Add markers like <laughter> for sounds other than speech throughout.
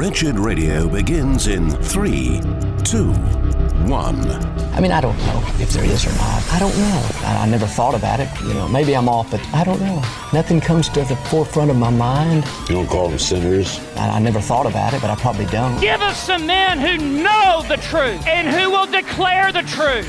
Wretched Radio begins in three, two, one. I mean, I don't know if there is or not. I don't know. I, I never thought about it. You know, maybe I'm off, but I don't know. Nothing comes to the forefront of my mind. You don't call them sinners? I, I never thought about it, but I probably don't. Give us some men who know the truth and who will declare the truth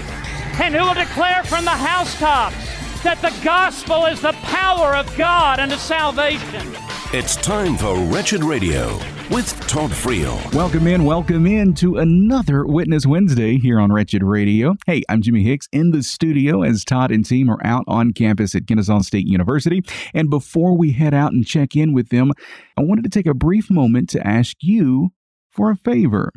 and who will declare from the housetops that the gospel is the power of God unto salvation. It's time for Wretched Radio with Todd Friel. Welcome in, welcome in to another Witness Wednesday here on Wretched Radio. Hey, I'm Jimmy Hicks in the studio as Todd and team are out on campus at Kennesaw State University. And before we head out and check in with them, I wanted to take a brief moment to ask you for a favor.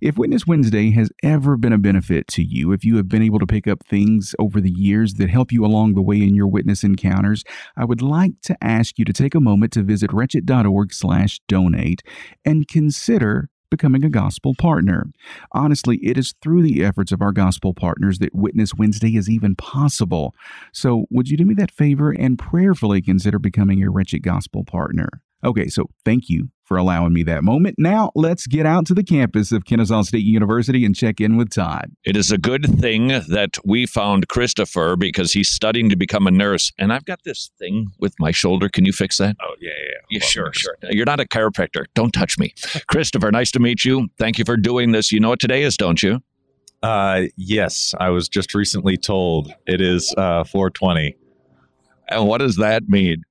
If Witness Wednesday has ever been a benefit to you, if you have been able to pick up things over the years that help you along the way in your witness encounters, I would like to ask you to take a moment to visit wretched.org/donate and consider becoming a gospel partner. Honestly, it is through the efforts of our gospel partners that Witness Wednesday is even possible. So, would you do me that favor and prayerfully consider becoming a Wretched Gospel partner? Okay, so thank you for allowing me that moment. Now, let's get out to the campus of Kennesaw State University and check in with Todd. It is a good thing that we found Christopher because he's studying to become a nurse. And I've got this thing with my shoulder. Can you fix that? Oh, yeah, yeah. Yeah, sure, sure. You're not a chiropractor. Don't touch me. <laughs> Christopher, nice to meet you. Thank you for doing this. You know what today is, don't you? Uh, yes, I was just recently told it is uh, 420. And what does that mean?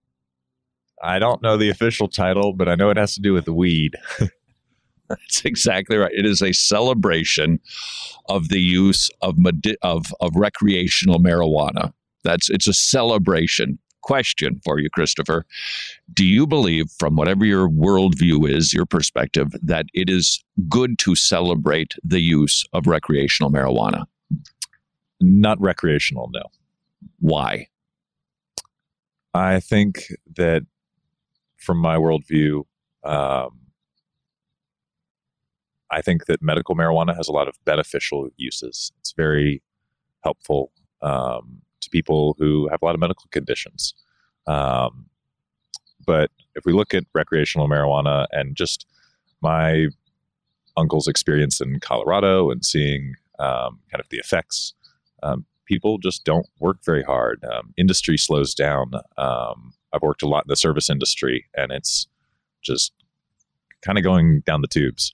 I don't know the official title, but I know it has to do with weed. <laughs> That's exactly right. It is a celebration of the use of medi- of of recreational marijuana. That's it's a celebration. Question for you, Christopher: Do you believe, from whatever your worldview is, your perspective, that it is good to celebrate the use of recreational marijuana? Not recreational, no. Why? I think that from my worldview, um, I think that medical marijuana has a lot of beneficial uses. It's very helpful um, to people who have a lot of medical conditions. Um, but if we look at recreational marijuana and just my uncle's experience in Colorado and seeing um, kind of the effects, um, people just don't work very hard. Um, industry slows down. I've worked a lot in the service industry, and it's just kind of going down the tubes.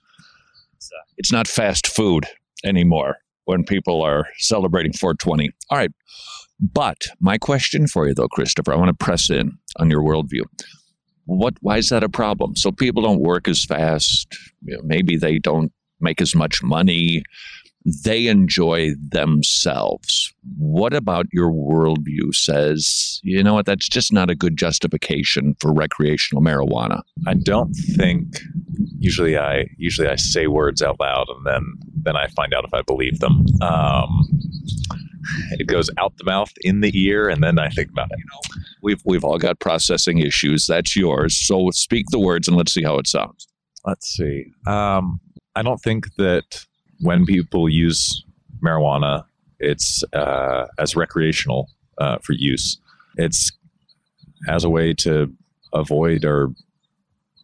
It's not fast food anymore when people are celebrating 420. All right. But my question for you, though, Christopher, I want to press in on your worldview. What? Why is that a problem? So people don't work as fast. Maybe they don't make as much money. They enjoy themselves. What about your worldview says, you know what, that's just not a good justification for recreational marijuana? I don't think usually I usually I say words out loud and then then I find out if I believe them. Um, it goes out the mouth, in the ear, and then I think about it. You know, We've we've all got processing issues. That's yours. So speak the words and let's see how it sounds. Let's see. Um, I don't think that when people use marijuana, it's uh, as recreational uh, for use. It's as a way to avoid or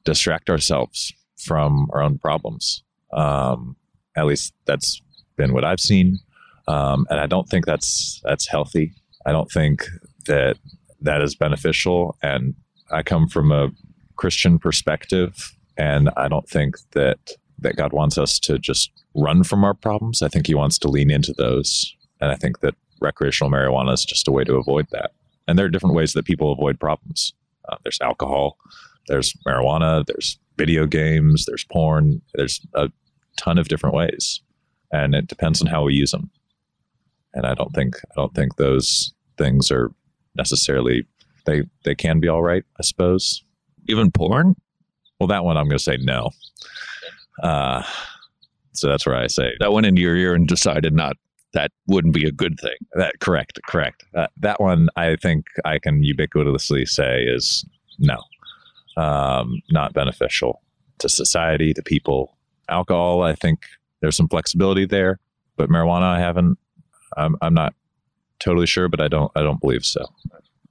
distract ourselves from our own problems. Um, at least that's been what I've seen, um, and I don't think that's that's healthy. I don't think that that is beneficial. And I come from a Christian perspective, and I don't think that that God wants us to just run from our problems. I think He wants to lean into those, and I think that recreational marijuana is just a way to avoid that. And there are different ways that people avoid problems. Uh, there's alcohol, there's marijuana, there's video games, there's porn. There's a ton of different ways, and it depends on how we use them. And I don't think I don't think those things are necessarily they they can be all right. I suppose. Even porn? Well, that one I'm going to say no. Uh, so that's where I say That went into your ear and decided not that wouldn't be a good thing. that. Correct, correct. That one I think I can ubiquitously say is no, um, not beneficial to society, to people. Alcohol, I think there's some flexibility there, but marijuana, I haven't. I'm, I'm not totally sure, but I don't. I don't believe so.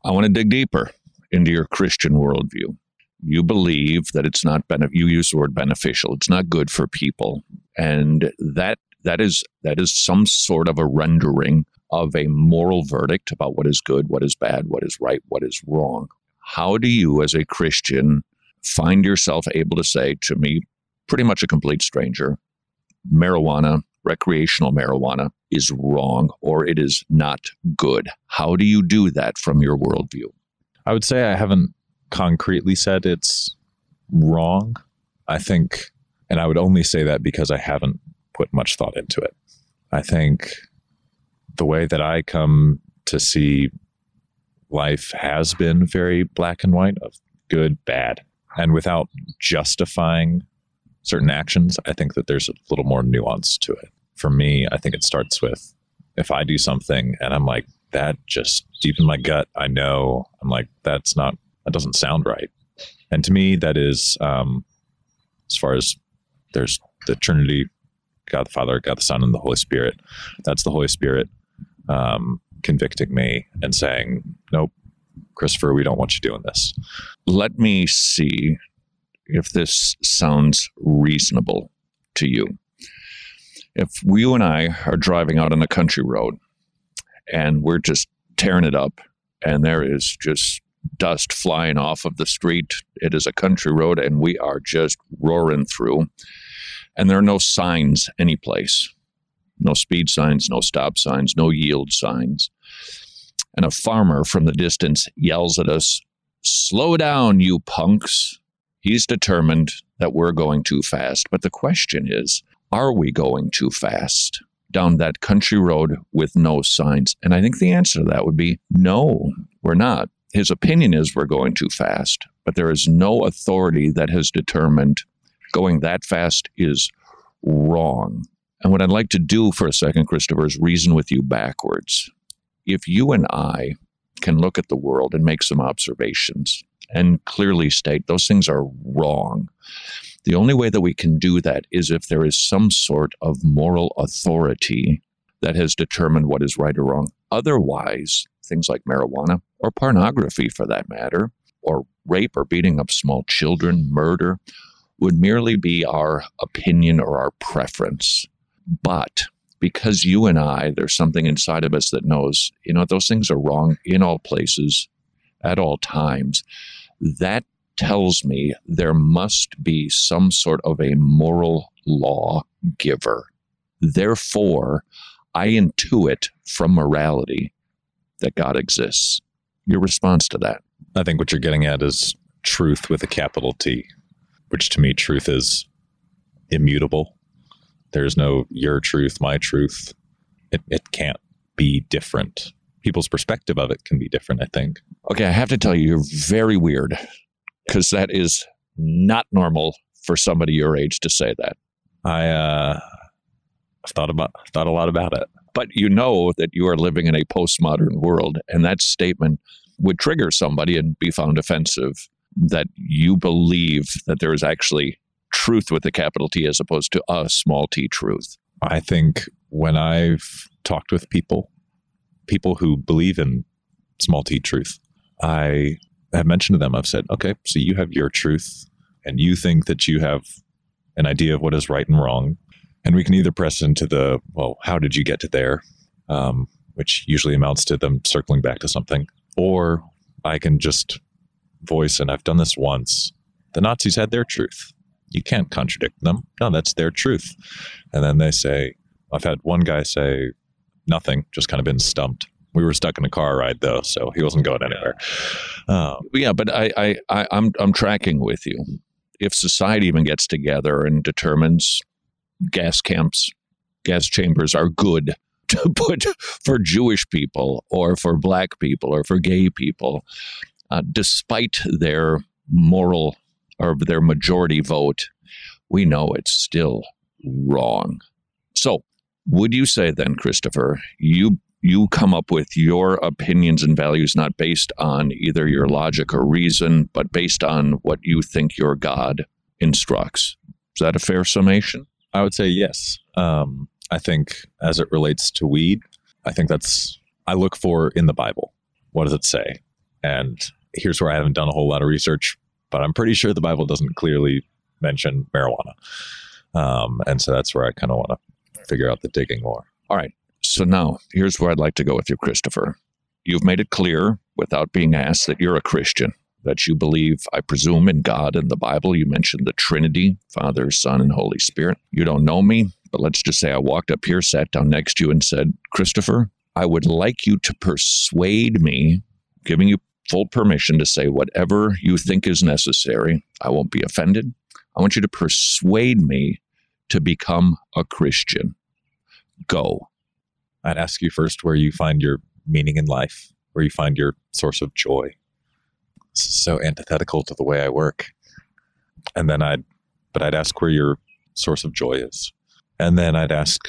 I want to dig deeper into your Christian worldview. You believe that it's not benef- you use the word beneficial it's not good for people. And that that is that is some sort of a rendering of a moral verdict about what is good what is bad what is right what is wrong. How do you as a christian find yourself able to say to me pretty much a complete stranger marijuana recreational marijuana is wrong or it is not good? How do you do that from your worldview? I would say I haven't concretely said it's wrong. I think, and I would only say that because I haven't put much thought into it. I think the way that I come to see life has been very black and white of good, bad. And without justifying certain actions, I think that there's a little more nuance to it. For me, I think it starts with if I do something and I'm like, that just deep in my gut, I know I'm like, that's not, that doesn't sound right. And to me, that is, um, as far as there's the Trinity, God the Father, God the Son, and the Holy Spirit. That's the Holy Spirit um, convicting me and saying, nope, Christopher, we don't want you doing this. Let me see if this sounds reasonable to you. If you and I are driving out on a country road and we're just tearing it up, and there is just dust flying off of the street. It is a country road, and we are just roaring through. And there are no signs anyplace no speed signs, no stop signs, no yield signs. And a farmer from the distance yells at us, Slow down, you punks. He's determined that we're going too fast. But the question is, are we going too fast? down that country road with no signs? And I think the answer to that would be no, we're not. His opinion is we're going too fast, but there is no authority that has determined going that fast is wrong. And what I'd like to do for a second, Christopher, is reason with you backwards. If you and I can look at the world and make some observations and clearly state those things are wrong, the only way that we can do that is if there is some sort of moral authority that has determined what is right or wrong. Otherwise, things like marijuana or pornography for that matter, or rape or beating up small children, murder, would merely be our opinion or our preference. But because you and I, there's something inside of us that knows, you know, those things are wrong in all places, at all times, that tells me there must be some sort of a moral law giver. Therefore, I intuit from morality that God exists. Your response to that? I think what you're getting at is truth with a capital T, which to me, truth is immutable. There's no your truth, my truth. It, it can't be different. People's perspective of it can be different, I think. Okay, I have to tell you, you're very weird because that is not normal for somebody your age to say that. I uh, I've thought about thought a lot about it. But you know that you are living in a postmodern world, and that statement would trigger somebody and be found offensive. That you believe that there is actually truth with a capital T as opposed to a small t truth. I think when I've talked with people, people who believe in small t truth, I have mentioned to them, I've said, okay, so you have your truth and you think that you have an idea of what is right and wrong. And we can either press into the, well, how did you get to there? Um, which usually amounts to them circling back to something. Or I can just voice, and I've done this once. The Nazis had their truth. You can't contradict them. No, that's their truth. And then they say, I've had one guy say nothing, just kind of been stumped. We were stuck in a car ride though, so he wasn't going anywhere. Um, yeah, but I, I, I, I'm, I'm tracking with you. If society even gets together and determines gas camps, gas chambers are good to <laughs> put for Jewish people or for black people or for gay people, uh, despite their moral or their majority vote, we know it's still wrong. So, would you say then, Christopher, you you come up with your opinions and values not based on either your logic or reason, but based on what you think your God instructs. Is that a fair summation? I would say yes. Um, I think as it relates to weed, I think that's, I look for in the Bible. What does it say? And here's where I haven't done a whole lot of research. but I'm pretty sure the Bible doesn't clearly mention marijuana. Um, and so that's where I kind of want to figure out the digging more. All right. So now here's where I'd like to go with you, Christopher. You've made it clear without being asked that you're a Christian, that you believe, I presume, in God and the Bible. You mentioned the Trinity, Father, Son, and Holy Spirit. You don't know me, but let's just say I walked up here, sat down next to you, and said, Christopher, I would like you to persuade me, giving you full permission to say whatever you think is necessary. I won't be offended. I want you to persuade me to become a Christian. Go. I'd ask you first where you find your meaning in life, where you find your source of joy. So antithetical to the way I work. And then I'd, but I'd ask where your source of joy is. And then I'd ask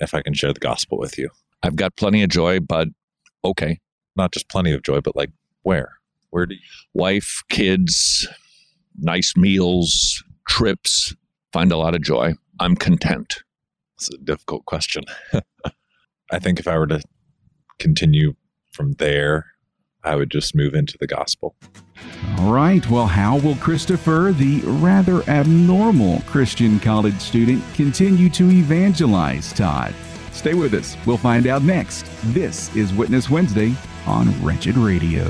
if I can share the gospel with you. I've got plenty of joy, but okay. Not just plenty of joy, but like where? Where do you? Wife, kids, nice meals, trips, find a lot of joy. I'm content. It's a difficult question. <laughs> I think if I were to continue from there, I would just move into the gospel. All right. Well, how will Christopher, the rather abnormal Christian college student, continue to evangelize Todd? Stay with us. We'll find out next. This is Witness Wednesday on Wretched Radio.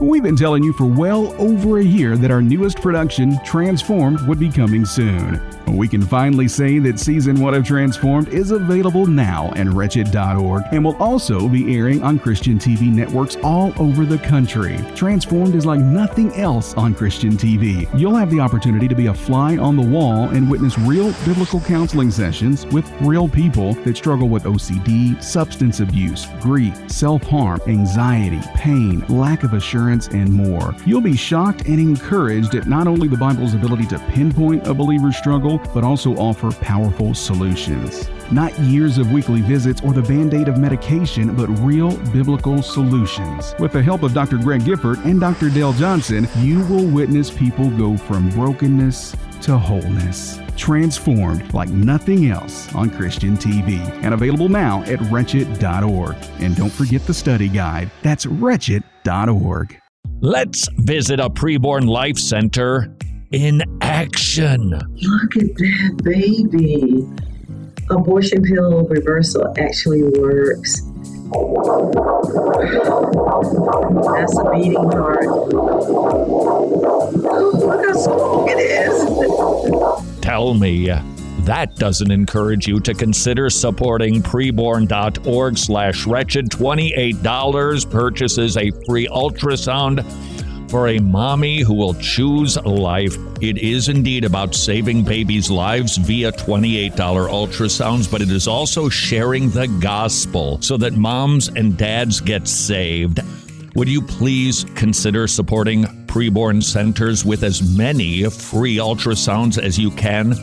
We've been telling you for well over a year that our newest production, Transformed, would be coming soon. We can finally say that season one of Transformed is available now at wretched.org and will also be airing on Christian TV networks all over the country. Transformed is like nothing else on Christian TV. You'll have the opportunity to be a fly on the wall and witness real biblical counseling sessions with real people that struggle with OCD, substance abuse, grief, self harm, anxiety, pain, lack of assurance, and more. You'll be shocked and encouraged at not only the Bible's ability to pinpoint a believer's struggle, but also offer powerful solutions. Not years of weekly visits or the band aid of medication, but real biblical solutions. With the help of Dr. Greg Gifford and Dr. Dale Johnson, you will witness people go from brokenness to wholeness. Transformed like nothing else on Christian TV and available now at wretched.org. And don't forget the study guide. That's wretched.org. Let's visit a preborn life center in action. Look at that baby. Abortion pill reversal actually works. That's a beating heart. Ooh, Look how strong it is. Tell me that doesn't encourage you to consider supporting preborn.org slash wretched $28 purchases a free ultrasound for a mommy who will choose life. It is indeed about saving babies' lives via $28 ultrasounds, but it is also sharing the gospel so that moms and dads get saved. Would you please consider supporting preborn centers with as many free ultrasounds as you can?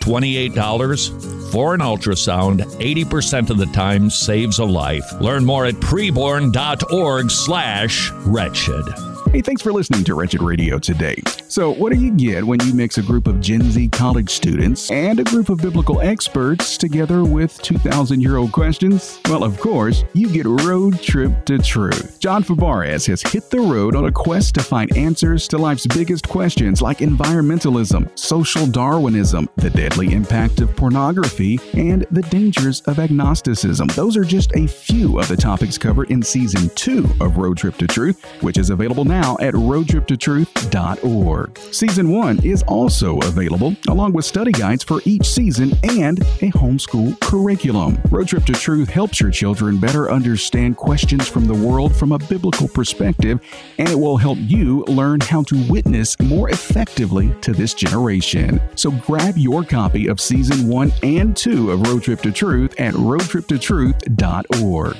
$28 for an ultrasound 80% of the time saves a life learn more at preborn.org slash wretched Hey, thanks for listening to Wretched Radio today. So, what do you get when you mix a group of Gen Z college students and a group of biblical experts together with 2,000 year old questions? Well, of course, you get Road Trip to Truth. John Fabarez has hit the road on a quest to find answers to life's biggest questions like environmentalism, social Darwinism, the deadly impact of pornography, and the dangers of agnosticism. Those are just a few of the topics covered in season two of Road Trip to Truth, which is available now at roadtriptotruth.org. Season 1 is also available, along with study guides for each season and a homeschool curriculum. Road Trip to Truth helps your children better understand questions from the world from a biblical perspective, and it will help you learn how to witness more effectively to this generation. So grab your copy of Season 1 and 2 of Road Trip to Truth at roadtriptotruth.org.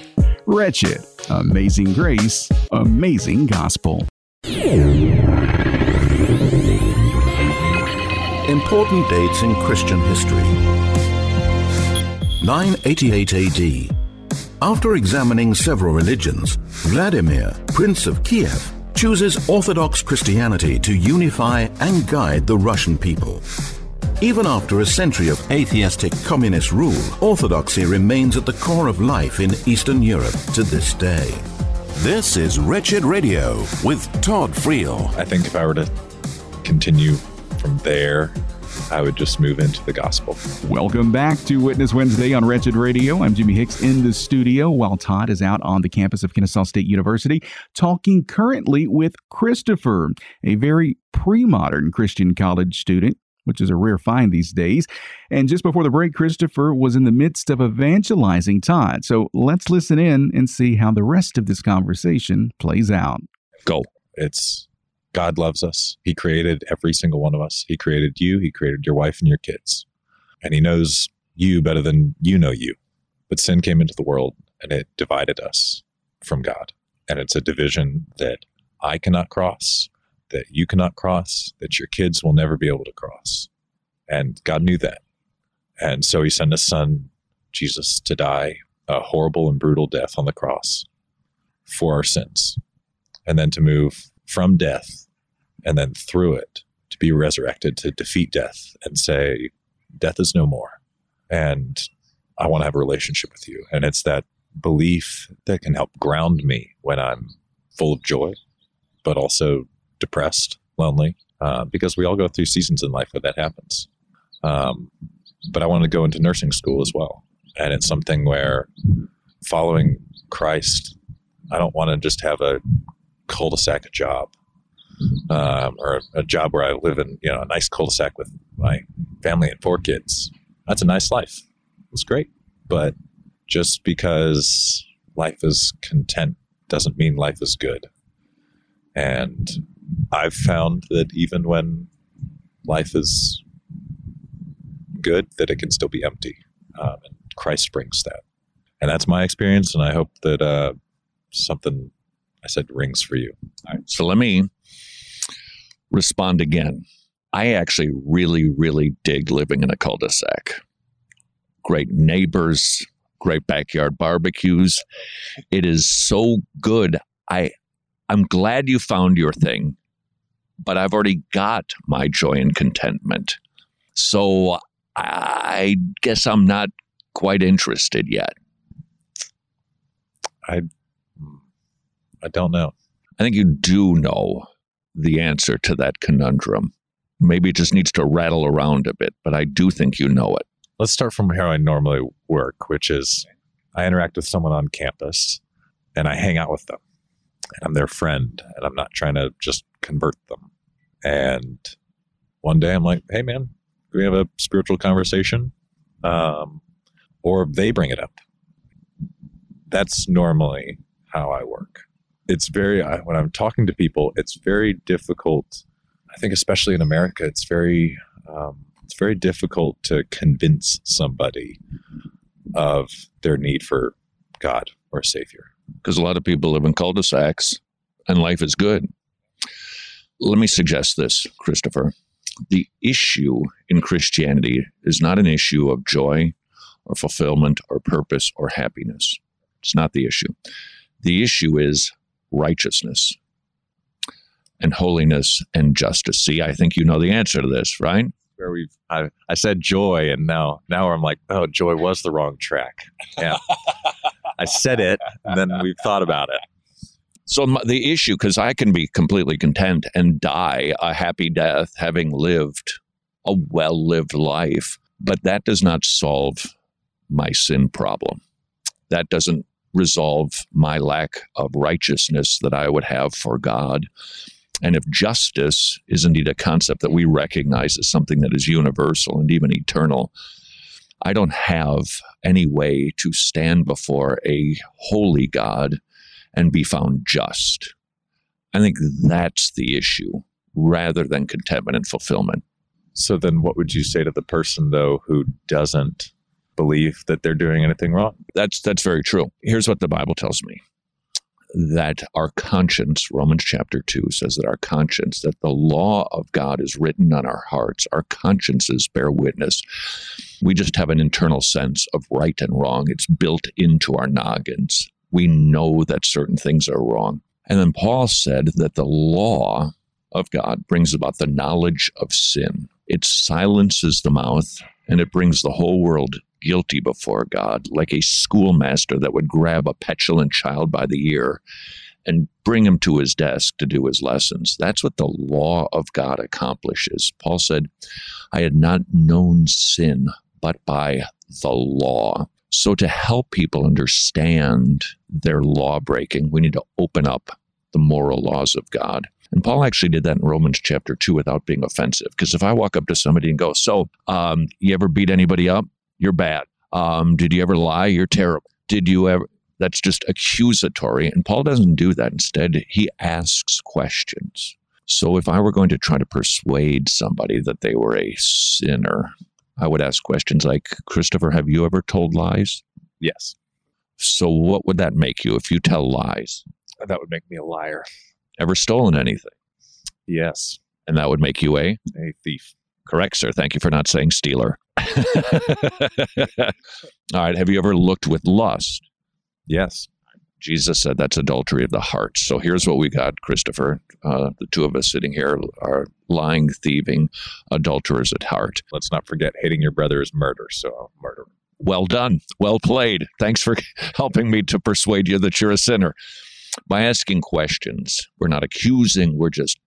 Wretched, Amazing Grace, Amazing Gospel. Important dates in Christian history. 988 AD. After examining several religions, Vladimir, Prince of Kiev, chooses Orthodox Christianity to unify and guide the Russian people. Even after a century of atheistic communist rule, Orthodoxy remains at the core of life in Eastern Europe to this day. This is Wretched Radio with Todd Friel. I think if I were to continue from there, I would just move into the gospel. Welcome back to Witness Wednesday on Wretched Radio. I'm Jimmy Hicks in the studio while Todd is out on the campus of Kennesaw State University talking currently with Christopher, a very pre modern Christian college student which is a rare find these days. And just before the break, Christopher was in the midst of evangelizing Todd. So let's listen in and see how the rest of this conversation plays out. Go. It's God loves us. He created every single one of us. He created you, He created your wife and your kids. And He knows you better than you know you. But sin came into the world and it divided us from God. And it's a division that I cannot cross that you cannot cross, that your kids will never be able to cross. And God knew that. And so he sent his son, Jesus, to die a horrible and brutal death on the cross for our sins. And then to move from death and then through it to be resurrected, to defeat death and say, Death is no more. And I want to have a relationship with you. And it's that belief that can help ground me when I'm full of joy, but also depressed, lonely, uh, because we all go through seasons in life where that happens. Um, but I want to go into nursing school as well. And it's something where following Christ, I don't want to just have a cul-de-sac job um, or a, a, job where I live in, you know, a nice cul-de-sac with my family and four kids. That's a nice life. It's great. But just because life is content doesn't mean life is good. And I've found that even when life is good, that it can still be empty. Um, and Christ brings that. And that's my experience. And I hope that uh, something I said rings for you. so let me respond again. I actually really, really dig living in a cul de sac. Great neighbors, great backyard barbecues. It is so good. I I'm glad you found your thing, but I've already got my joy and contentment. So I guess I'm not quite interested yet. I I don't know. I think you do know the answer to that conundrum. Maybe it just needs to rattle around a bit, but I do think you know it. Let's start from how I normally work, which is I interact with someone on campus and I hang out with them and I'm their friend and I'm not trying to just convert them. And one day I'm like, hey, man, we have a spiritual conversation? Um, or they bring it up. That's normally how I work. It's very, when I'm talking to people, it's very difficult. I think, especially in America, it's very, um, it's very difficult to convince somebody of their need for God or Savior because a lot of people live in cul-de-sacs and life is good. Let me suggest this, Christopher. The issue in Christianity is not an issue of joy or fulfillment or purpose or happiness. It's not the issue. The issue is righteousness and holiness and justice. See, I think you know the answer to this, right? Where we've I, I said joy and now now I'm like, oh, joy was the wrong track. Yeah. <laughs> I said it, and then we've thought about it. So the issue, because I can be completely content and die a happy death, having lived a well-lived life, but that does not solve my sin problem. That doesn't resolve my lack of righteousness that I would have for God. And if justice is indeed a concept that we recognize as something that is universal and even eternal, I don't have any way to stand before a holy God and be found just. I think that's the issue rather than contentment and fulfillment. So then what would you say to the person though who doesn't believe that they're doing anything wrong? That's that's very true. Here's what the Bible tells me that our conscience, Romans chapter 2 says that our conscience, that the law of God is written on our hearts. Our consciences bear witness. We just have an internal sense of right and wrong. It's built into our noggins. We know that certain things are wrong. And then Paul said that the law of God brings about the knowledge of sin. It silences the mouth and it brings the whole world guilty before God, like a schoolmaster that would grab a petulant child by the ear and bring him to his desk to do his lessons. That's what the law of God accomplishes. Paul said, I had not known sin but by the law. So, to help people understand their law breaking, we need to open up the moral laws of God. And Paul actually did that in Romans chapter 2 without being offensive. Because if I walk up to somebody and go, So, um, you ever beat anybody up? You're bad. Um, did you ever lie? You're terrible. Did you ever? That's just accusatory. And Paul doesn't do that. Instead, he asks questions. So if I were going to try to persuade somebody that they were a sinner, I would ask questions like, Christopher, have you ever told lies? Yes. So what would that make you if you tell lies? That would make me a liar. Ever stolen anything? Yes. And that would make you a? A thief. Correct, sir. Thank you for not saying stealer. <laughs> All right. Have you ever looked with lust? Yes. Jesus said that's adultery of the heart. So here's what we got, Christopher. Uh, the two of us sitting here are lying, thieving, adulterers at heart. Let's not forget hating your brother is murder. So murder. Well done. Well played. Thanks for <laughs> helping me to persuade you that you're a sinner. By asking questions, we're not accusing, we're just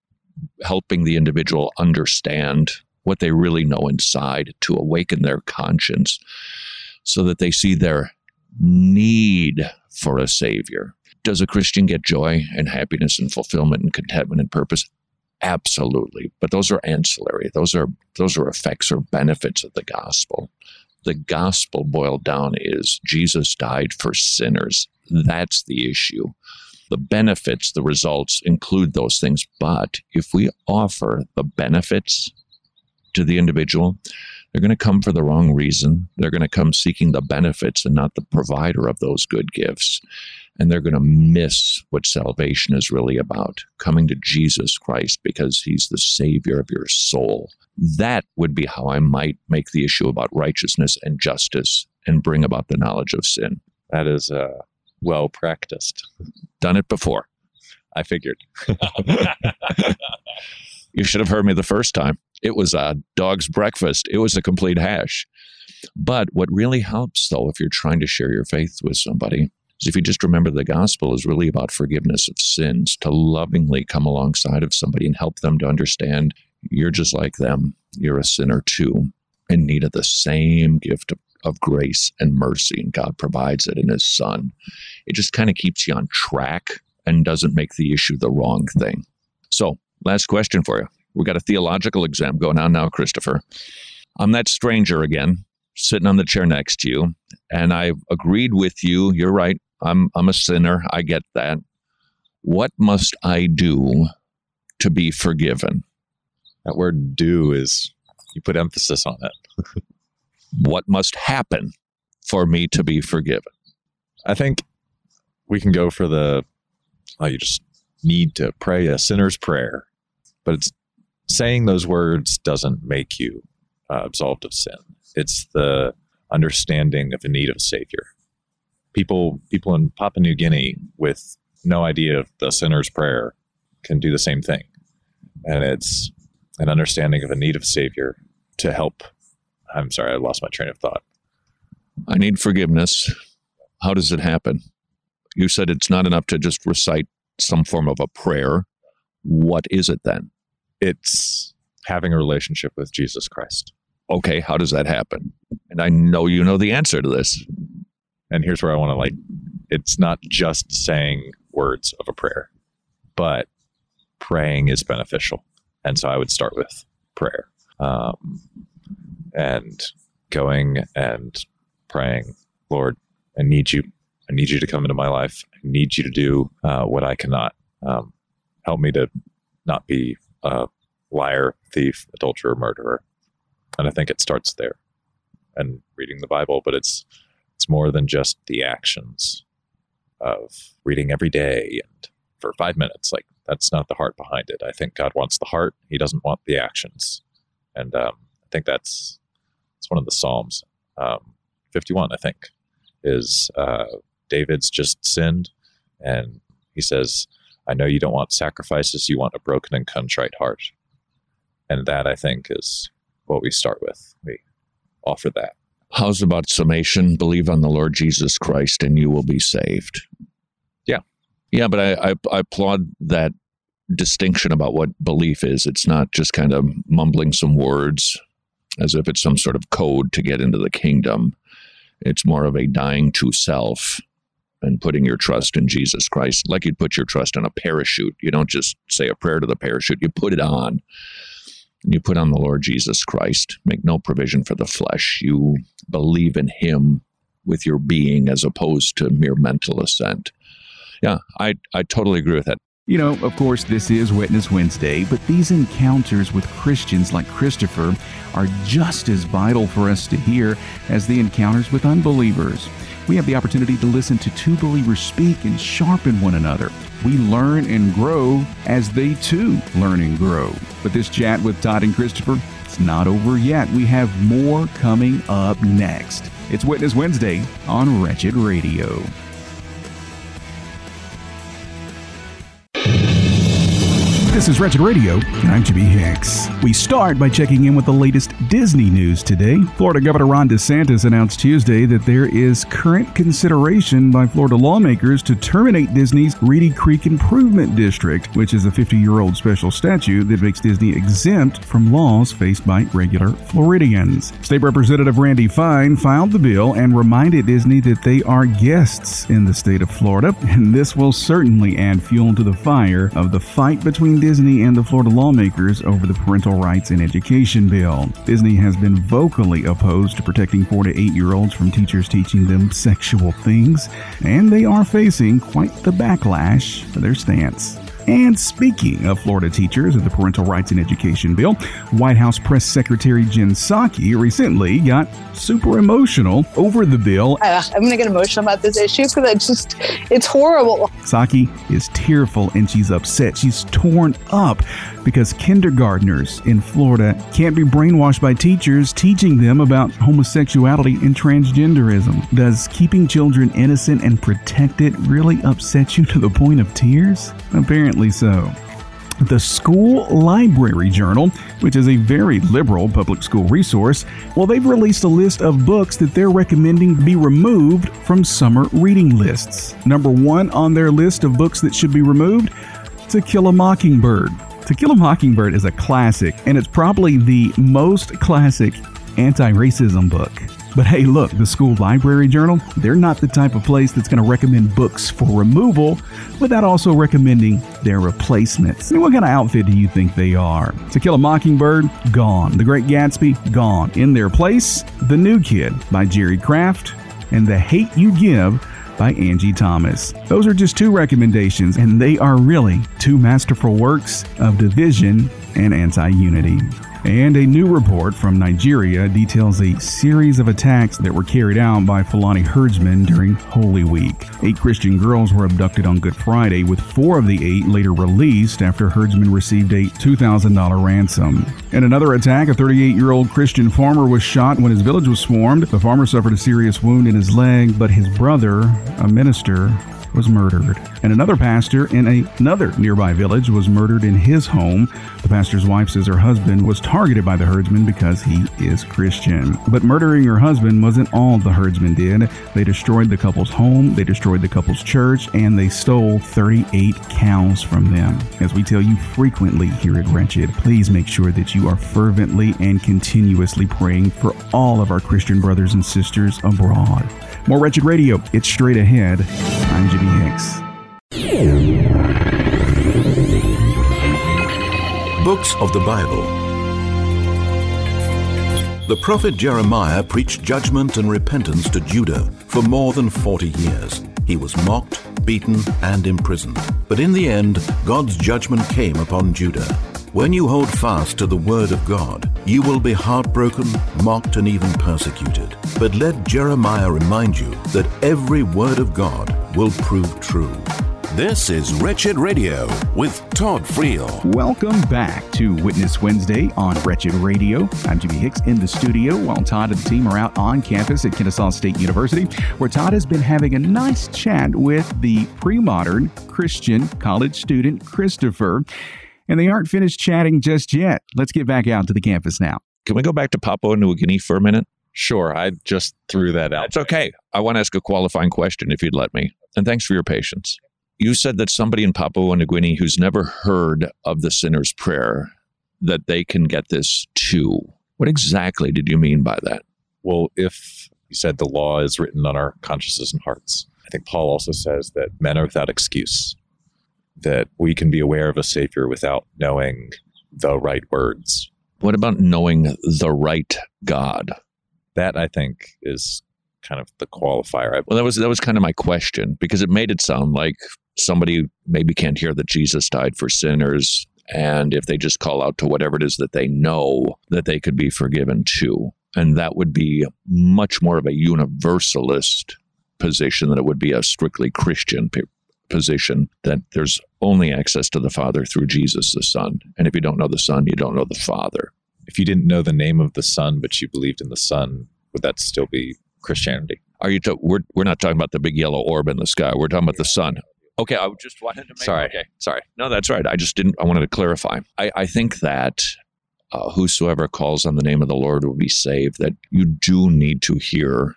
helping the individual understand what they really know inside to awaken their conscience so that they see their need for a savior. Does a Christian get joy and happiness and fulfillment and contentment and purpose? Absolutely. But those are ancillary. Those are those are effects or benefits of the gospel. The gospel boiled down is Jesus died for sinners. That's the issue. The benefits, the results include those things. But if we offer the benefits to the individual, they're going to come for the wrong reason. They're going to come seeking the benefits and not the provider of those good gifts. And they're going to miss what salvation is really about coming to Jesus Christ because he's the Savior of your soul. That would be how I might make the issue about righteousness and justice and bring about the knowledge of sin. That is uh, well practiced. Done it before. I figured. <laughs> you should have heard me the first time. It was a dog's breakfast. It was a complete hash. But what really helps, though, if you're trying to share your faith with somebody, is if you just remember the gospel is really about forgiveness of sins, to lovingly come alongside of somebody and help them to understand you're just like them. You're a sinner too, in need of the same gift of, of grace and mercy, and God provides it in His Son. It just kind of keeps you on track and doesn't make the issue the wrong thing. So, last question for you. We've got a theological exam going on now, Christopher. I'm that stranger again, sitting on the chair next to you, and I've agreed with you. You're right. I'm I'm a sinner. I get that. What must I do to be forgiven? That word do is you put emphasis on it. <laughs> what must happen for me to be forgiven? I think we can go for the oh, you just need to pray a sinner's prayer, but it's saying those words doesn't make you uh, absolved of sin. It's the understanding of the need of a savior. People, people in Papua New Guinea with no idea of the sinner's prayer can do the same thing, and it's an understanding of a need of a savior to help. I'm sorry, I lost my train of thought. I need forgiveness. How does it happen? You said it's not enough to just recite some form of a prayer. What is it then? It's having a relationship with Jesus Christ. Okay, how does that happen? And I know you know the answer to this. And here's where I want to like it's not just saying words of a prayer, but praying is beneficial. And so I would start with prayer um, and going and praying, Lord, I need you. I need you to come into my life. I need you to do uh, what I cannot. Um, help me to not be a liar, thief, adulterer, murderer. And I think it starts there and reading the Bible, but it's it's more than just the actions of reading every day and for five minutes. Like that's not the heart behind it. I think God wants the heart. He doesn't want the actions. And um, I think that's it's one of the Psalms. Um, 51, I think, is uh, David's just sinned, and he says, I know you don't want sacrifices, you want a broken and contrite heart. And that, I think, is what we start with. We offer that. How's about summation? Believe on the Lord Jesus Christ and you will be saved. Yeah. Yeah, but I, I, I applaud that distinction about what belief is. It's not just kind of mumbling some words as if it's some sort of code to get into the kingdom. It's more of a dying to self and putting your trust in Jesus Christ, like you'd put your trust in a parachute. You don't just say a prayer to the parachute, you put it on. And you put on the Lord Jesus Christ. Make no provision for the flesh. You believe in Him with your being as opposed to mere mental assent. Yeah, I, I totally agree with that. You know, of course, this is Witness Wednesday, but these encounters with Christians like Christopher are just as vital for us to hear as the encounters with unbelievers. We have the opportunity to listen to two believers speak and sharpen one another. We learn and grow as they too learn and grow. But this chat with Todd and Christopher, it's not over yet. We have more coming up next. It's Witness Wednesday on Wretched Radio. This is Wretched Radio, and I'm Jimmy Hicks. We start by checking in with the latest Disney news today. Florida Governor Ron DeSantis announced Tuesday that there is current consideration by Florida lawmakers to terminate Disney's Reedy Creek Improvement District, which is a 50 year old special statute that makes Disney exempt from laws faced by regular Floridians. State Representative Randy Fine filed the bill and reminded Disney that they are guests in the state of Florida, and this will certainly add fuel to the fire of the fight between Disney and the Florida lawmakers over the Parental Rights in Education bill. Disney has been vocally opposed to protecting 4 to 8 year olds from teachers teaching them sexual things, and they are facing quite the backlash for their stance. And speaking of Florida teachers and the Parental Rights in Education bill, White House Press Secretary Jen Psaki recently got super emotional over the bill. Uh, I'm going to get emotional about this issue because it's just, it's horrible. Psaki is tearful and she's upset. She's torn up because kindergartners in Florida can't be brainwashed by teachers teaching them about homosexuality and transgenderism. Does keeping children innocent and protected really upset you to the point of tears? Apparently so. The School Library Journal, which is a very liberal public school resource, well, they've released a list of books that they're recommending be removed from summer reading lists. Number one on their list of books that should be removed To Kill a Mockingbird. To Kill a Mockingbird is a classic, and it's probably the most classic anti racism book. But hey, look, the school library journal, they're not the type of place that's going to recommend books for removal without also recommending their replacements. I mean, what kind of outfit do you think they are? To Kill a Mockingbird, gone. The Great Gatsby, gone. In their place, The New Kid by Jerry Craft and The Hate You Give by Angie Thomas. Those are just two recommendations, and they are really two masterful works of division and anti unity. And a new report from Nigeria details a series of attacks that were carried out by Fulani herdsmen during Holy Week. Eight Christian girls were abducted on Good Friday, with four of the eight later released after herdsmen received a $2,000 ransom. In another attack, a 38 year old Christian farmer was shot when his village was swarmed. The farmer suffered a serious wound in his leg, but his brother, a minister, was murdered. And another pastor in a, another nearby village was murdered in his home. The pastor's wife says her husband was targeted by the herdsmen because he is Christian. But murdering her husband wasn't all the herdsmen did. They destroyed the couple's home, they destroyed the couple's church, and they stole 38 cows from them. As we tell you frequently here at Wretched, please make sure that you are fervently and continuously praying for all of our Christian brothers and sisters abroad. More Wretched Radio, it's straight ahead. I'm Jimmy Hicks. Books of the Bible. The prophet Jeremiah preached judgment and repentance to Judah for more than 40 years. He was mocked, beaten, and imprisoned. But in the end, God's judgment came upon Judah. When you hold fast to the word of God, you will be heartbroken, mocked, and even persecuted. But let Jeremiah remind you that every word of God will prove true. This is Wretched Radio with Todd Friel. Welcome back to Witness Wednesday on Wretched Radio. I'm Jimmy Hicks in the studio while Todd and the team are out on campus at Kennesaw State University, where Todd has been having a nice chat with the pre modern Christian college student Christopher. And they aren't finished chatting just yet. Let's get back out to the campus now. Can we go back to Papua New Guinea for a minute? Sure, I just threw that out. It's okay. I want to ask a qualifying question if you'd let me. And thanks for your patience. you said that somebody in Papua New Guinea who's never heard of the sinner's prayer that they can get this too. What exactly did you mean by that? Well, if you said the law is written on our consciences and hearts, I think Paul also says that men are without excuse, that we can be aware of a Savior without knowing the right words. What about knowing the right God? That I think is kind of the qualifier. Well, that was that was kind of my question because it made it sound like somebody maybe can't hear that Jesus died for sinners, and if they just call out to whatever it is that they know, that they could be forgiven too. And that would be much more of a universalist position than it would be a strictly Christian p- position that there's only access to the Father through Jesus the Son. And if you don't know the Son, you don't know the Father. If you didn't know the name of the Son, but you believed in the Son, would that still be Christianity? Are you? Ta- we're we're not talking about the big yellow orb in the sky. We're talking about the sun. Okay, I just wanted to make. Sorry. Okay, sorry. No, that's right. I just didn't. I wanted to clarify. I, I think that uh, whosoever calls on the name of the Lord will be saved. That you do need to hear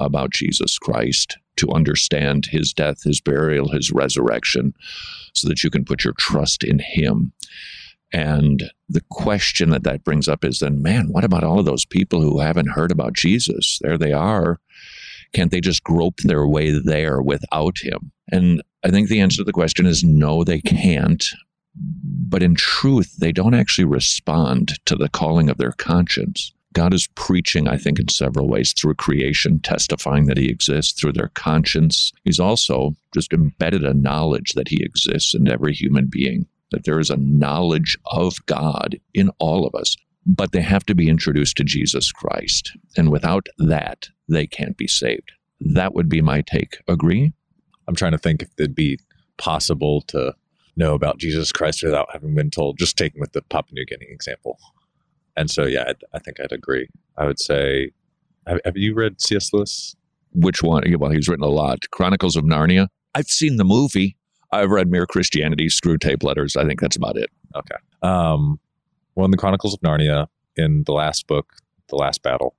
about Jesus Christ to understand His death, His burial, His resurrection, so that you can put your trust in Him. And the question that that brings up is then, man, what about all of those people who haven't heard about Jesus? There they are. Can't they just grope their way there without him? And I think the answer to the question is no, they can't. But in truth, they don't actually respond to the calling of their conscience. God is preaching, I think, in several ways through creation, testifying that He exists, through their conscience. He's also just embedded a knowledge that He exists in every human being that there is a knowledge of God in all of us, but they have to be introduced to Jesus Christ. And without that, they can't be saved. That would be my take. Agree? I'm trying to think if it'd be possible to know about Jesus Christ without having been told, just taking with the Papua New Guinea example. And so, yeah, I'd, I think I'd agree. I would say, have, have you read C.S. Lewis? Which one? Well, he's written a lot. Chronicles of Narnia. I've seen the movie. I've read Mere Christianity, Screwtape Letters. I think that's about it. Okay. Um, well, in the Chronicles of Narnia, in the last book, The Last Battle,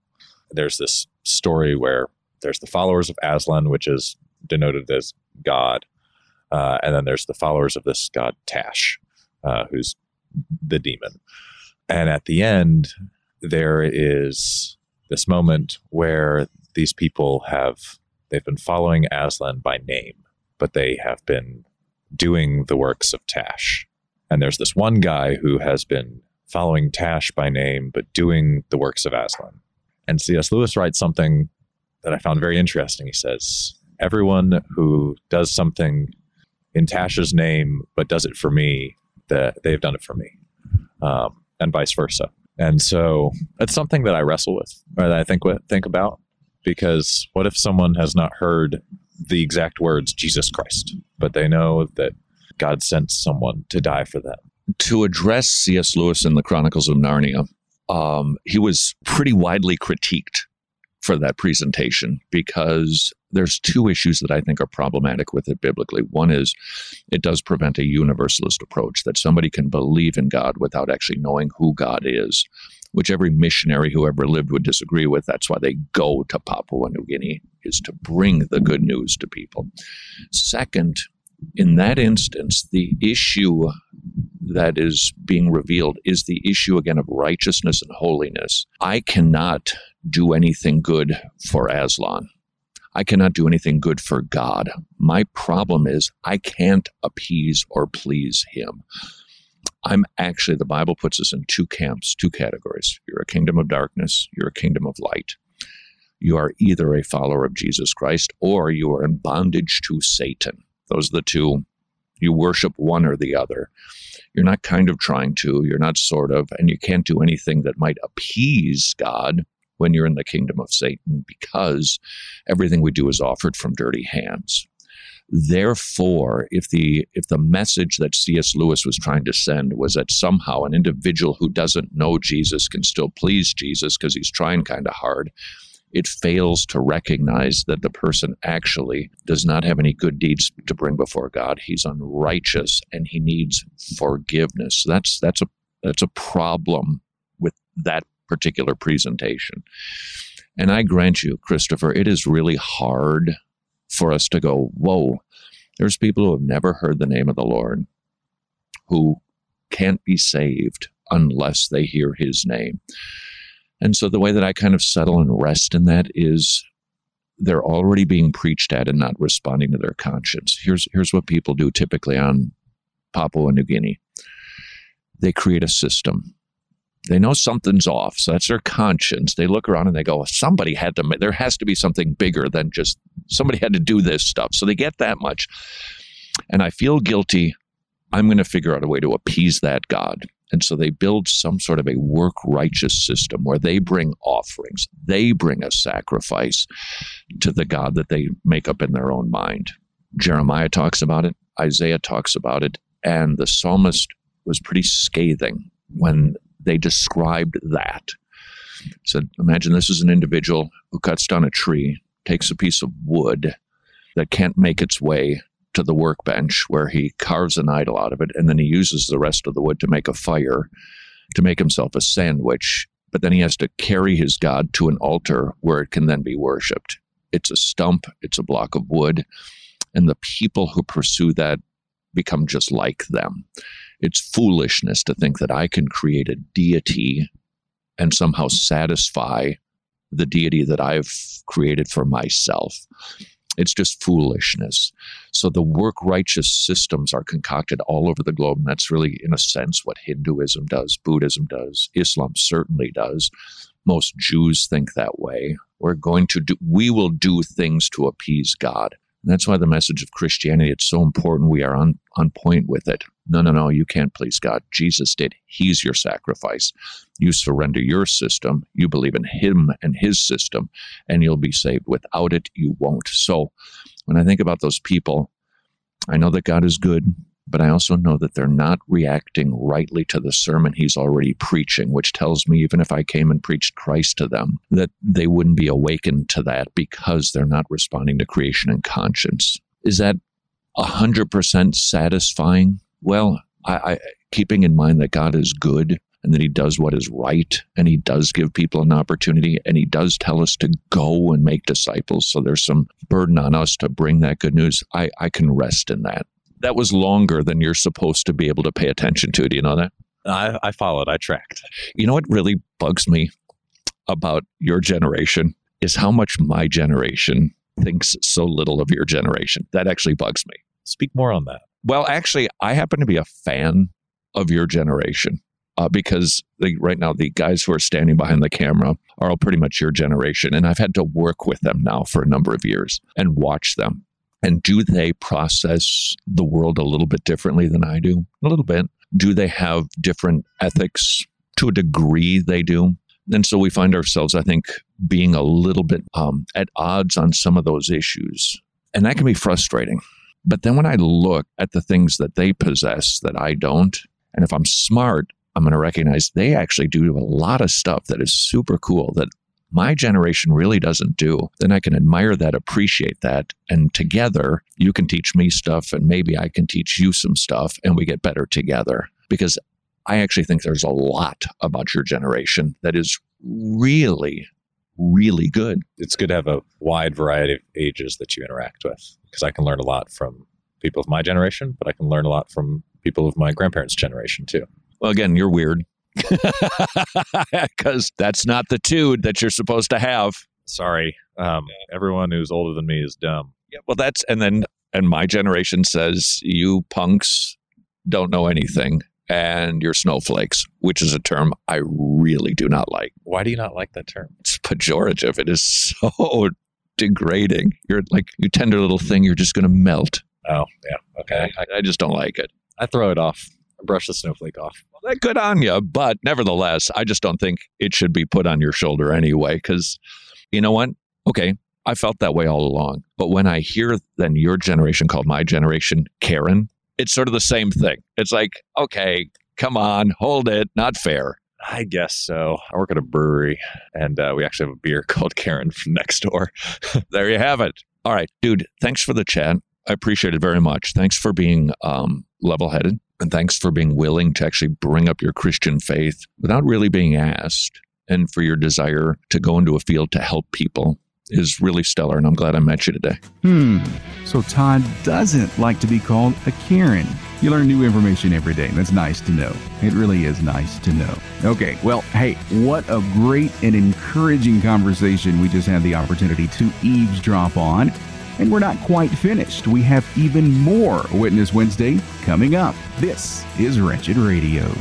there's this story where there's the followers of Aslan, which is denoted as God, uh, and then there's the followers of this god Tash, uh, who's the demon. And at the end, there is this moment where these people have they've been following Aslan by name, but they have been doing the works of Tash. And there's this one guy who has been following Tash by name, but doing the works of Aslan. And C.S. Lewis writes something that I found very interesting. He says, Everyone who does something in Tash's name, but does it for me, that they've done it for me, um, and vice versa. And so it's something that I wrestle with, or that I think think about, because what if someone has not heard the exact words Jesus Christ, but they know that God sent someone to die for them. To address C.S. Lewis in the Chronicles of Narnia, um, he was pretty widely critiqued for that presentation because there's two issues that I think are problematic with it biblically. One is it does prevent a universalist approach that somebody can believe in God without actually knowing who God is, which every missionary who ever lived would disagree with. That's why they go to Papua New Guinea is to bring the good news to people. Second, in that instance, the issue that is being revealed is the issue again of righteousness and holiness. I cannot do anything good for Aslan. I cannot do anything good for God. My problem is I can't appease or please him. I'm actually, the Bible puts us in two camps, two categories. You're a kingdom of darkness, you're a kingdom of light. You are either a follower of Jesus Christ or you are in bondage to Satan. Those are the two. You worship one or the other. You're not kind of trying to, you're not sort of, and you can't do anything that might appease God when you're in the kingdom of Satan because everything we do is offered from dirty hands. Therefore, if the if the message that C.S. Lewis was trying to send was that somehow an individual who doesn't know Jesus can still please Jesus because he's trying kind of hard, it fails to recognize that the person actually does not have any good deeds to bring before God. He's unrighteous and he needs forgiveness. That's that's a that's a problem with that particular presentation. And I grant you, Christopher, it is really hard for us to go, whoa, There's people who have never heard the name of the Lord who can't be saved unless they hear his name. And so the way that I kind of settle and rest in that is they're already being preached at and not responding to their conscience. Here's here's what people do typically on Papua New Guinea. They create a system. They know something's off, so that's their conscience. They look around and they go, "Somebody had to. There has to be something bigger than just somebody had to do this stuff." So they get that much, and I feel guilty. I'm going to figure out a way to appease that God. And so they build some sort of a work righteous system where they bring offerings, they bring a sacrifice to the God that they make up in their own mind. Jeremiah talks about it, Isaiah talks about it, and the psalmist was pretty scathing when they described that. Said, imagine this is an individual who cuts down a tree, takes a piece of wood that can't make its way to the workbench where he carves an idol out of it and then he uses the rest of the wood to make a fire to make himself a sandwich but then he has to carry his god to an altar where it can then be worshiped it's a stump it's a block of wood and the people who pursue that become just like them it's foolishness to think that i can create a deity and somehow satisfy the deity that i've created for myself it's just foolishness. So the work righteous systems are concocted all over the globe. And that's really, in a sense, what Hinduism does, Buddhism does, Islam certainly does. Most Jews think that way. We're going to do, we will do things to appease God. And that's why the message of Christianity, it's so important we are on, on point with it. No, no, no, you can't please God. Jesus did. He's your sacrifice. You surrender your system, you believe in Him and His system, and you'll be saved. Without it, you won't. So when I think about those people, I know that God is good, but I also know that they're not reacting rightly to the sermon He's already preaching, which tells me even if I came and preached Christ to them, that they wouldn't be awakened to that because they're not responding to creation and conscience. Is that 100% satisfying? Well, I, I, keeping in mind that God is good and that he does what is right and he does give people an opportunity and he does tell us to go and make disciples. So there's some burden on us to bring that good news. I, I can rest in that. That was longer than you're supposed to be able to pay attention to. Do you know that? I, I followed, I tracked. You know what really bugs me about your generation is how much my generation thinks so little of your generation. That actually bugs me. Speak more on that. Well, actually, I happen to be a fan of your generation uh, because the, right now the guys who are standing behind the camera are all pretty much your generation. And I've had to work with them now for a number of years and watch them. And do they process the world a little bit differently than I do? A little bit. Do they have different ethics? To a degree, they do. And so we find ourselves, I think, being a little bit um, at odds on some of those issues. And that can be frustrating. But then when I look at the things that they possess that I don't, and if I'm smart, I'm going to recognize they actually do a lot of stuff that is super cool that my generation really doesn't do, then I can admire that, appreciate that. And together, you can teach me stuff, and maybe I can teach you some stuff, and we get better together. Because I actually think there's a lot about your generation that is really, really good. It's good to have a wide variety of ages that you interact with because I can learn a lot from people of my generation, but I can learn a lot from people of my grandparents' generation too. Well, again, you're weird <laughs> because that's not the tude that you're supposed to have. Sorry, um, everyone who's older than me is dumb. Yeah, well, that's and then and my generation says you punks don't know anything and you're snowflakes, which is a term I really do not like. Why do you not like that term? It's pejorative. It is <laughs> so degrading. You're like you tender little thing. You're just going to melt. Oh, yeah. Okay. I, I just don't like it. I throw it off. Brush the snowflake off. Well, that good on you, but nevertheless, I just don't think it should be put on your shoulder anyway. Because you know what? Okay, I felt that way all along. But when I hear then your generation called my generation Karen, it's sort of the same thing. It's like, okay, come on, hold it, not fair. I guess so. I work at a brewery, and uh, we actually have a beer <laughs> called Karen from next door. <laughs> there you have it. All right, dude. Thanks for the chat. I appreciate it very much. Thanks for being um, level headed. And thanks for being willing to actually bring up your Christian faith without really being asked, and for your desire to go into a field to help people. is really stellar, and I'm glad I met you today. Hmm. So Todd doesn't like to be called a Karen. You learn new information every day. and That's nice to know. It really is nice to know. Okay, well, hey, what a great and encouraging conversation we just had the opportunity to eavesdrop on. And we're not quite finished. We have even more Witness Wednesday coming up. This is Wretched Radio.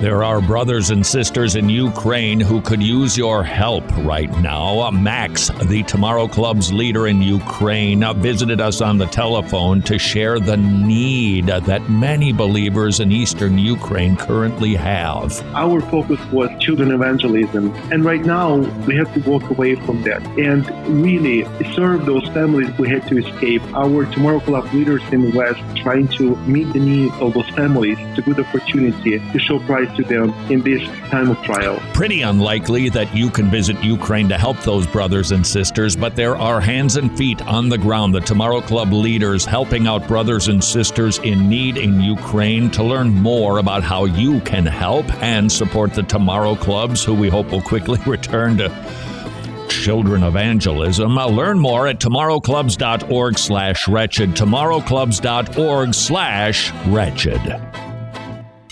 There are brothers and sisters in Ukraine who could use your help right now. Max, the Tomorrow Club's leader in Ukraine, visited us on the telephone to share the need that many believers in eastern Ukraine currently have. Our focus was children evangelism, and right now we have to walk away from that and really serve those families who had to escape. Our Tomorrow Club leaders in the West trying to meet the needs of those families. It's a good opportunity to show Christ to them in this time of trial. Pretty unlikely that you can visit Ukraine to help those brothers and sisters, but there are hands and feet on the ground, the Tomorrow Club leaders helping out brothers and sisters in need in Ukraine. To learn more about how you can help and support the Tomorrow Clubs, who we hope will quickly <laughs> return to children evangelism. Uh, learn more at tomorrowclubs.org slash wretched, tomorrowclubs.org slash wretched.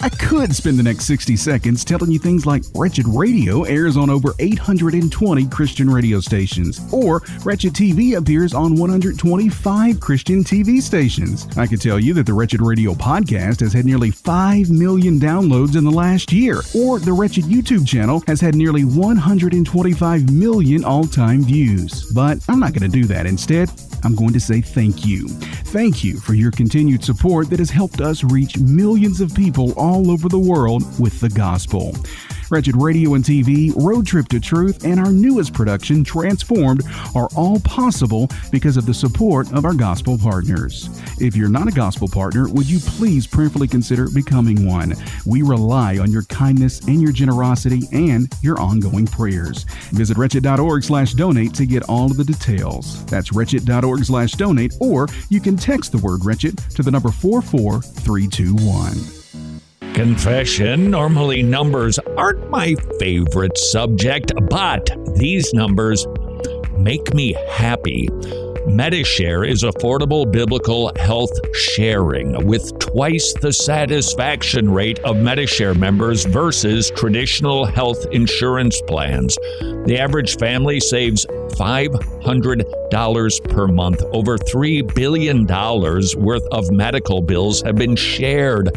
I could spend the next 60 seconds telling you things like Wretched Radio airs on over 820 Christian radio stations, or Wretched TV appears on 125 Christian TV stations. I could tell you that the Wretched Radio podcast has had nearly 5 million downloads in the last year, or the Wretched YouTube channel has had nearly 125 million all time views. But I'm not going to do that. Instead, I'm going to say thank you. Thank you for your continued support that has helped us reach millions of people all over the world with the gospel. Wretched Radio and TV, Road Trip to Truth, and our newest production, Transformed, are all possible because of the support of our gospel partners. If you're not a gospel partner, would you please prayerfully consider becoming one? We rely on your kindness and your generosity and your ongoing prayers. Visit wretched.org slash donate to get all of the details. That's wretched.org slash donate, or you can text the word wretched to the number 44321. Confession. Normally, numbers aren't my favorite subject, but these numbers make me happy. Medishare is affordable biblical health sharing with twice the satisfaction rate of Medishare members versus traditional health insurance plans. The average family saves $500 per month. Over $3 billion worth of medical bills have been shared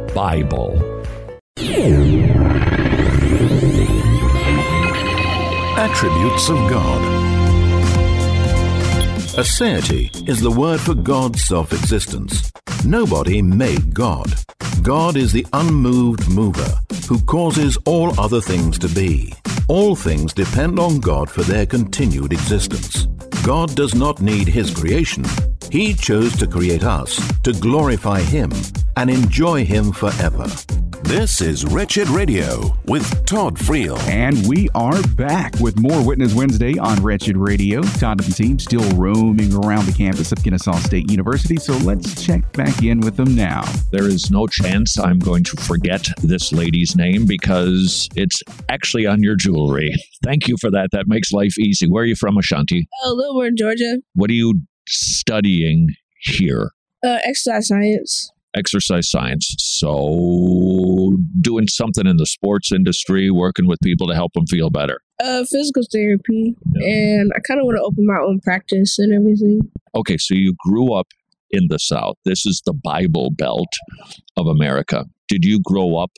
Bible. Attributes of God. Aseity is the word for God's self existence. Nobody made God. God is the unmoved mover who causes all other things to be. All things depend on God for their continued existence. God does not need his creation. He chose to create us to glorify him and enjoy him forever. This is Wretched Radio with Todd Friel. And we are back with more Witness Wednesday on Wretched Radio. Todd and the team still roaming around the campus of Kennesaw State University, so let's check back in with them now. There is no chance I'm going to forget this lady's name because it's actually on your jewelry. Thank you for that. That makes life easy. Where are you from, Ashanti? Uh, Lilburn, Georgia. What are you studying here? Uh, exercise science. Exercise science. So, doing something in the sports industry, working with people to help them feel better. Uh, physical therapy, and I kind of want to open my own practice and everything. Okay, so you grew up in the South. This is the Bible Belt of America. Did you grow up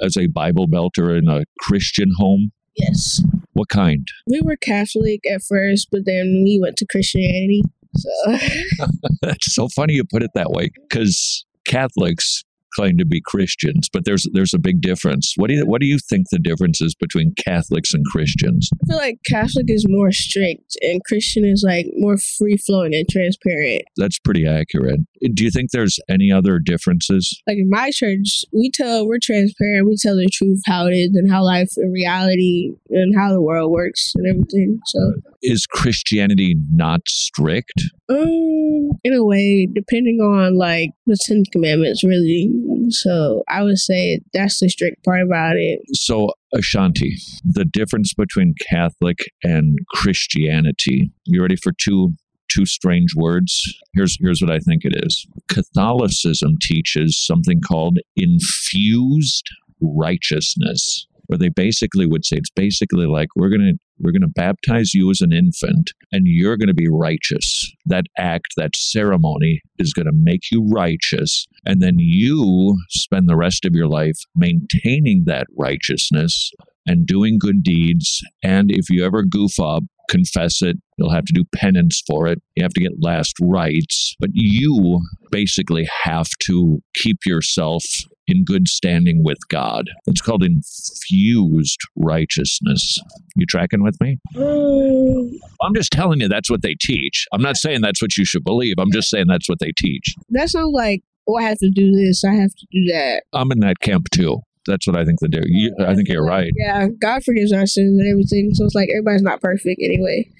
as a Bible belter in a Christian home? Yes. What kind? We were Catholic at first, but then we went to Christianity. So. <laughs> That's so funny you put it that way because Catholics claim to be Christians, but there's there's a big difference. What do you what do you think the difference is between Catholics and Christians? I feel like Catholic is more strict and Christian is like more free flowing and transparent. That's pretty accurate. Do you think there's any other differences? Like in my church, we tell we're transparent. We tell the truth how it is and how life in reality and how the world works and everything. So Is Christianity not strict? Um, in a way, depending on like the Ten Commandments, really. So I would say that's the strict part about it. So Ashanti, the difference between Catholic and Christianity. You ready for two two strange words? Here's here's what I think it is. Catholicism teaches something called infused righteousness where they basically would say it's basically like we're going to we're going to baptize you as an infant and you're going to be righteous. That act that ceremony is going to make you righteous and then you spend the rest of your life maintaining that righteousness and doing good deeds. And if you ever goof up confess it. You'll have to do penance for it. You have to get last rites. But you basically have to keep yourself in good standing with God. It's called infused righteousness. You tracking with me? Um, I'm just telling you that's what they teach. I'm not saying that's what you should believe. I'm just saying that's what they teach. that sounds like, oh, I have to do this, I have to do that. I'm in that camp too. That's what I think they do. You, I think you're right. Yeah, God forgives our sins and everything. So it's like everybody's not perfect anyway.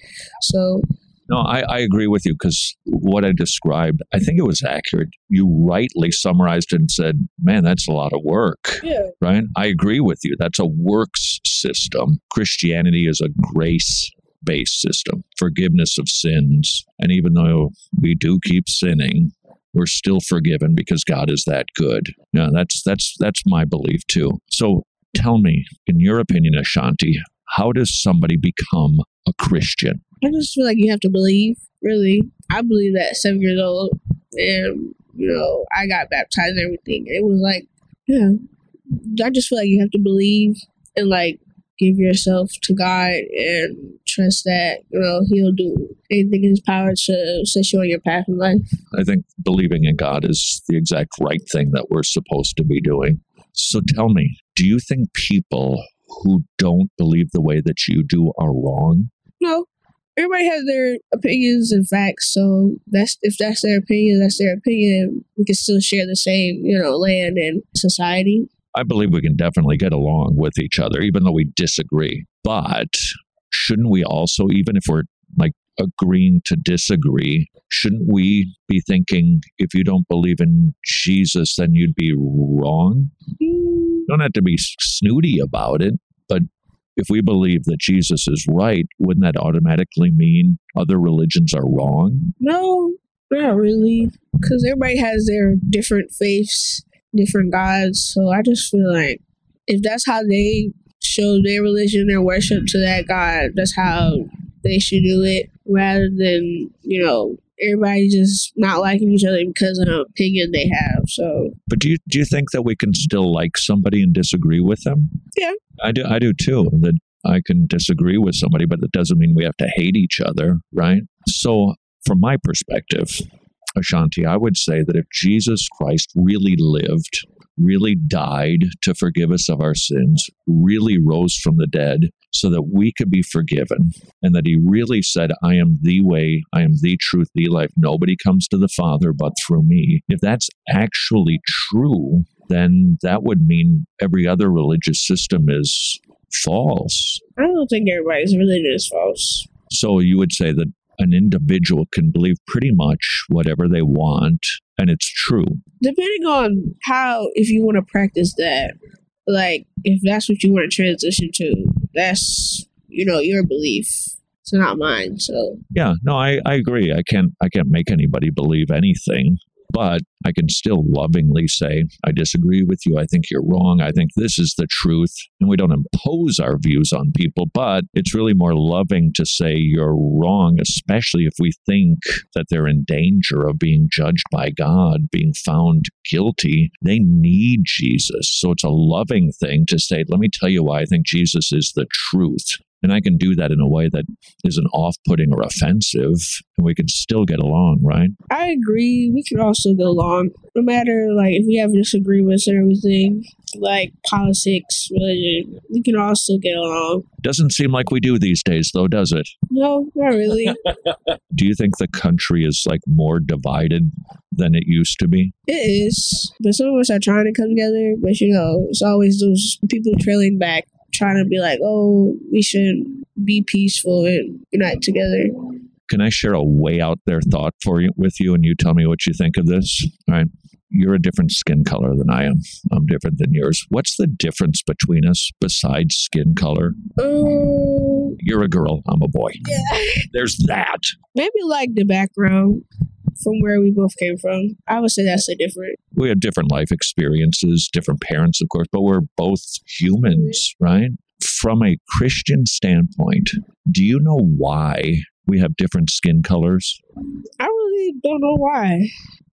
So No, I, I agree with you because what I described, I think it was accurate. You rightly summarized it and said, man, that's a lot of work. yeah, right? I agree with you. That's a works system. Christianity is a grace based system, forgiveness of sins. And even though we do keep sinning, we're still forgiven because God is that good. Yeah, that's that's that's my belief too. So tell me, in your opinion, Ashanti, how does somebody become a Christian? I just feel like you have to believe. Really, I believe that at seven years old, and you know, I got baptized and everything. It was like, yeah, I just feel like you have to believe and like give yourself to God and trust that you know He'll do anything in His power to set you on your path in life. I think believing in God is the exact right thing that we're supposed to be doing. So tell me, do you think people who don't believe the way that you do are wrong? No, everybody has their opinions and facts. So that's if that's their opinion, that's their opinion. We can still share the same, you know, land and society. I believe we can definitely get along with each other, even though we disagree. But shouldn't we also, even if we're like agreeing to disagree, shouldn't we be thinking if you don't believe in Jesus, then you'd be wrong? Don't have to be snooty about it, but if we believe that Jesus is right, wouldn't that automatically mean other religions are wrong? No, not really, because everybody has their different faiths, different gods. So I just feel like if that's how they show their religion, their worship to that God, that's how they should do it, rather than you know everybody just not liking each other because of an opinion they have. So But do you do you think that we can still like somebody and disagree with them? Yeah. I do I do too. That I can disagree with somebody, but that doesn't mean we have to hate each other, right? So from my perspective, Ashanti, I would say that if Jesus Christ really lived, really died to forgive us of our sins, really rose from the dead so that we could be forgiven, and that he really said, I am the way, I am the truth, the life. Nobody comes to the Father but through me. If that's actually true, then that would mean every other religious system is false. I don't think everybody's religion is false. So you would say that an individual can believe pretty much whatever they want, and it's true. Depending on how, if you want to practice that, like if that's what you want to transition to, that's you know your belief. It's not mine. So Yeah, no, I, I agree. I can't I can't make anybody believe anything, but I can still lovingly say, I disagree with you. I think you're wrong. I think this is the truth. And we don't impose our views on people, but it's really more loving to say you're wrong, especially if we think that they're in danger of being judged by God, being found guilty. They need Jesus. So it's a loving thing to say, let me tell you why I think Jesus is the truth. And I can do that in a way that isn't off putting or offensive, and we can still get along, right? I agree. We can also get along, no matter like if we have disagreements and everything, like politics, religion. We can also get along. Doesn't seem like we do these days, though, does it? No, not really. <laughs> <laughs> Do you think the country is like more divided than it used to be? it is, but some of us are trying to come together. But you know, it's always those people trailing back, trying to be like, "Oh, we should be peaceful and unite together." Can I share a way out there thought for you with you, and you tell me what you think of this? All right. You're a different skin color than I am. I'm different than yours. What's the difference between us besides skin color? Um, You're a girl. I'm a boy. yeah. There's that. Maybe like the background from where we both came from. I would say that's a different. We have different life experiences, different parents, of course, but we're both humans, mm-hmm. right? From a Christian standpoint, do you know why we have different skin colors? I really don't know why.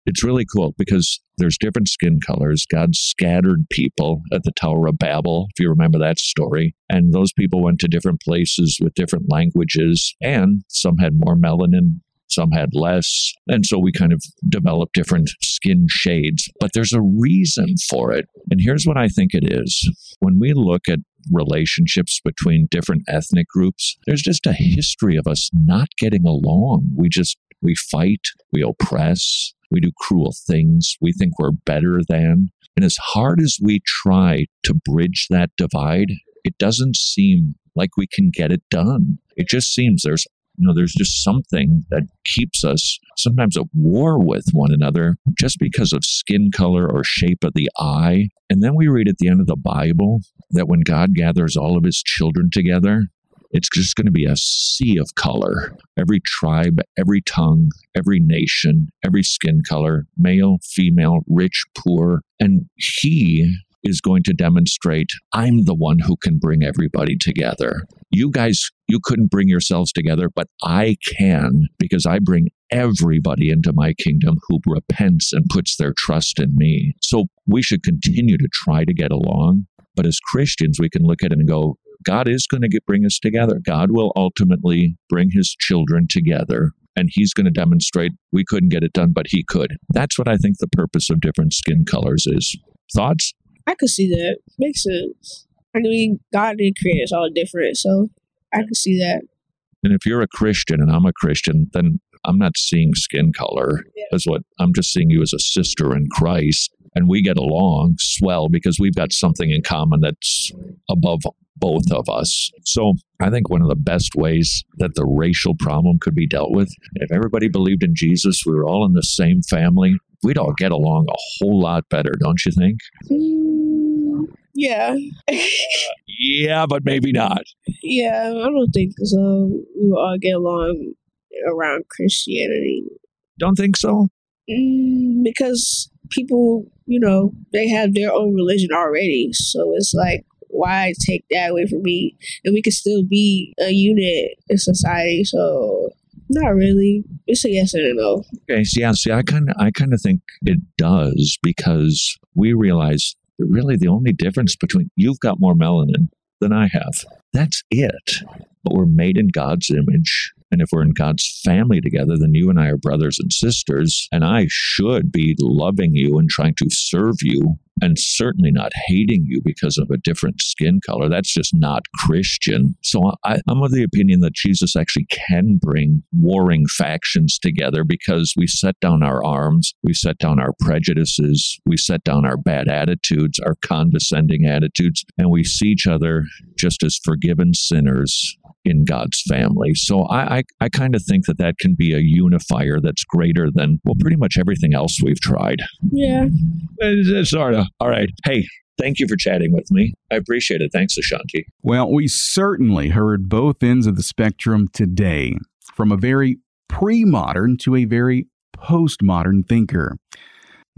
It's really cool because there's different skin colors. God scattered people at the Tower of Babel, if you remember that story. And those people went to different places with different languages, and some had more melanin, some had less. And so we kind of developed different skin shades. But there's a reason for it. And here's what I think it is when we look at relationships between different ethnic groups, there's just a history of us not getting along. We just, we fight, we oppress, we do cruel things, we think we're better than. And as hard as we try to bridge that divide, it doesn't seem like we can get it done. It just seems there's you know, there's just something that keeps us sometimes at war with one another just because of skin color or shape of the eye. And then we read at the end of the Bible that when God gathers all of his children together, it's just going to be a sea of color. Every tribe, every tongue, every nation, every skin color, male, female, rich, poor. And he is going to demonstrate I'm the one who can bring everybody together. You guys, you couldn't bring yourselves together, but I can because I bring everybody into my kingdom who repents and puts their trust in me. So we should continue to try to get along. But as Christians, we can look at it and go, God is going to get, bring us together. God will ultimately bring his children together and he's going to demonstrate we couldn't get it done, but he could. That's what I think the purpose of different skin colors is. Thoughts? I could see that. Makes sense. I mean, God did create us all different, so I could see that. And if you're a Christian and I'm a Christian, then I'm not seeing skin color as what I'm just seeing you as a sister in Christ. And we get along swell because we've got something in common that's above both of us. So I think one of the best ways that the racial problem could be dealt with, if everybody believed in Jesus, we were all in the same family, we'd all get along a whole lot better, don't you think? Mm, yeah. Yeah, but maybe not. yeah, I don't think so. We will all get along around Christianity. Don't think so? Mm, because people, you know, they have their own religion already. So it's like, why take that away from me? And we can still be a unit in society. So not really. It's a yes and a no. Okay, so yeah, see, I kind of, I kind of think it does because we realize really the only difference between you've got more melanin than I have. That's it. But we're made in God's image. And if we're in God's family together, then you and I are brothers and sisters. And I should be loving you and trying to serve you and certainly not hating you because of a different skin color. That's just not Christian. So I, I'm of the opinion that Jesus actually can bring warring factions together because we set down our arms, we set down our prejudices, we set down our bad attitudes, our condescending attitudes, and we see each other just as forgiven sinners in God's family. So I, I, I kind of think that that can be a unifier that's greater than, well, pretty much everything else we've tried. Yeah. Eh, eh, eh, sort of. All right. Hey, thank you for chatting with me. I appreciate it. Thanks, Ashanti. Well, we certainly heard both ends of the spectrum today, from a very pre modern to a very postmodern thinker.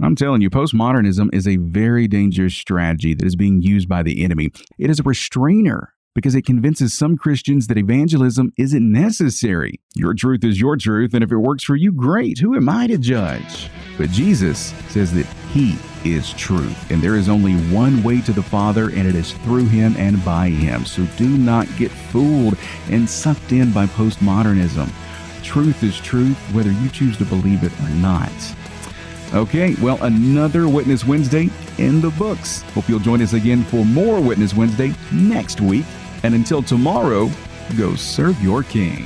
I'm telling you, postmodernism is a very dangerous strategy that is being used by the enemy. It is a restrainer because it convinces some Christians that evangelism isn't necessary. Your truth is your truth, and if it works for you, great. Who am I to judge? But Jesus says that He is truth, and there is only one way to the Father, and it is through Him and by Him. So do not get fooled and sucked in by postmodernism. Truth is truth, whether you choose to believe it or not. Okay, well, another Witness Wednesday in the books. Hope you'll join us again for more Witness Wednesday next week. And until tomorrow, go serve your King.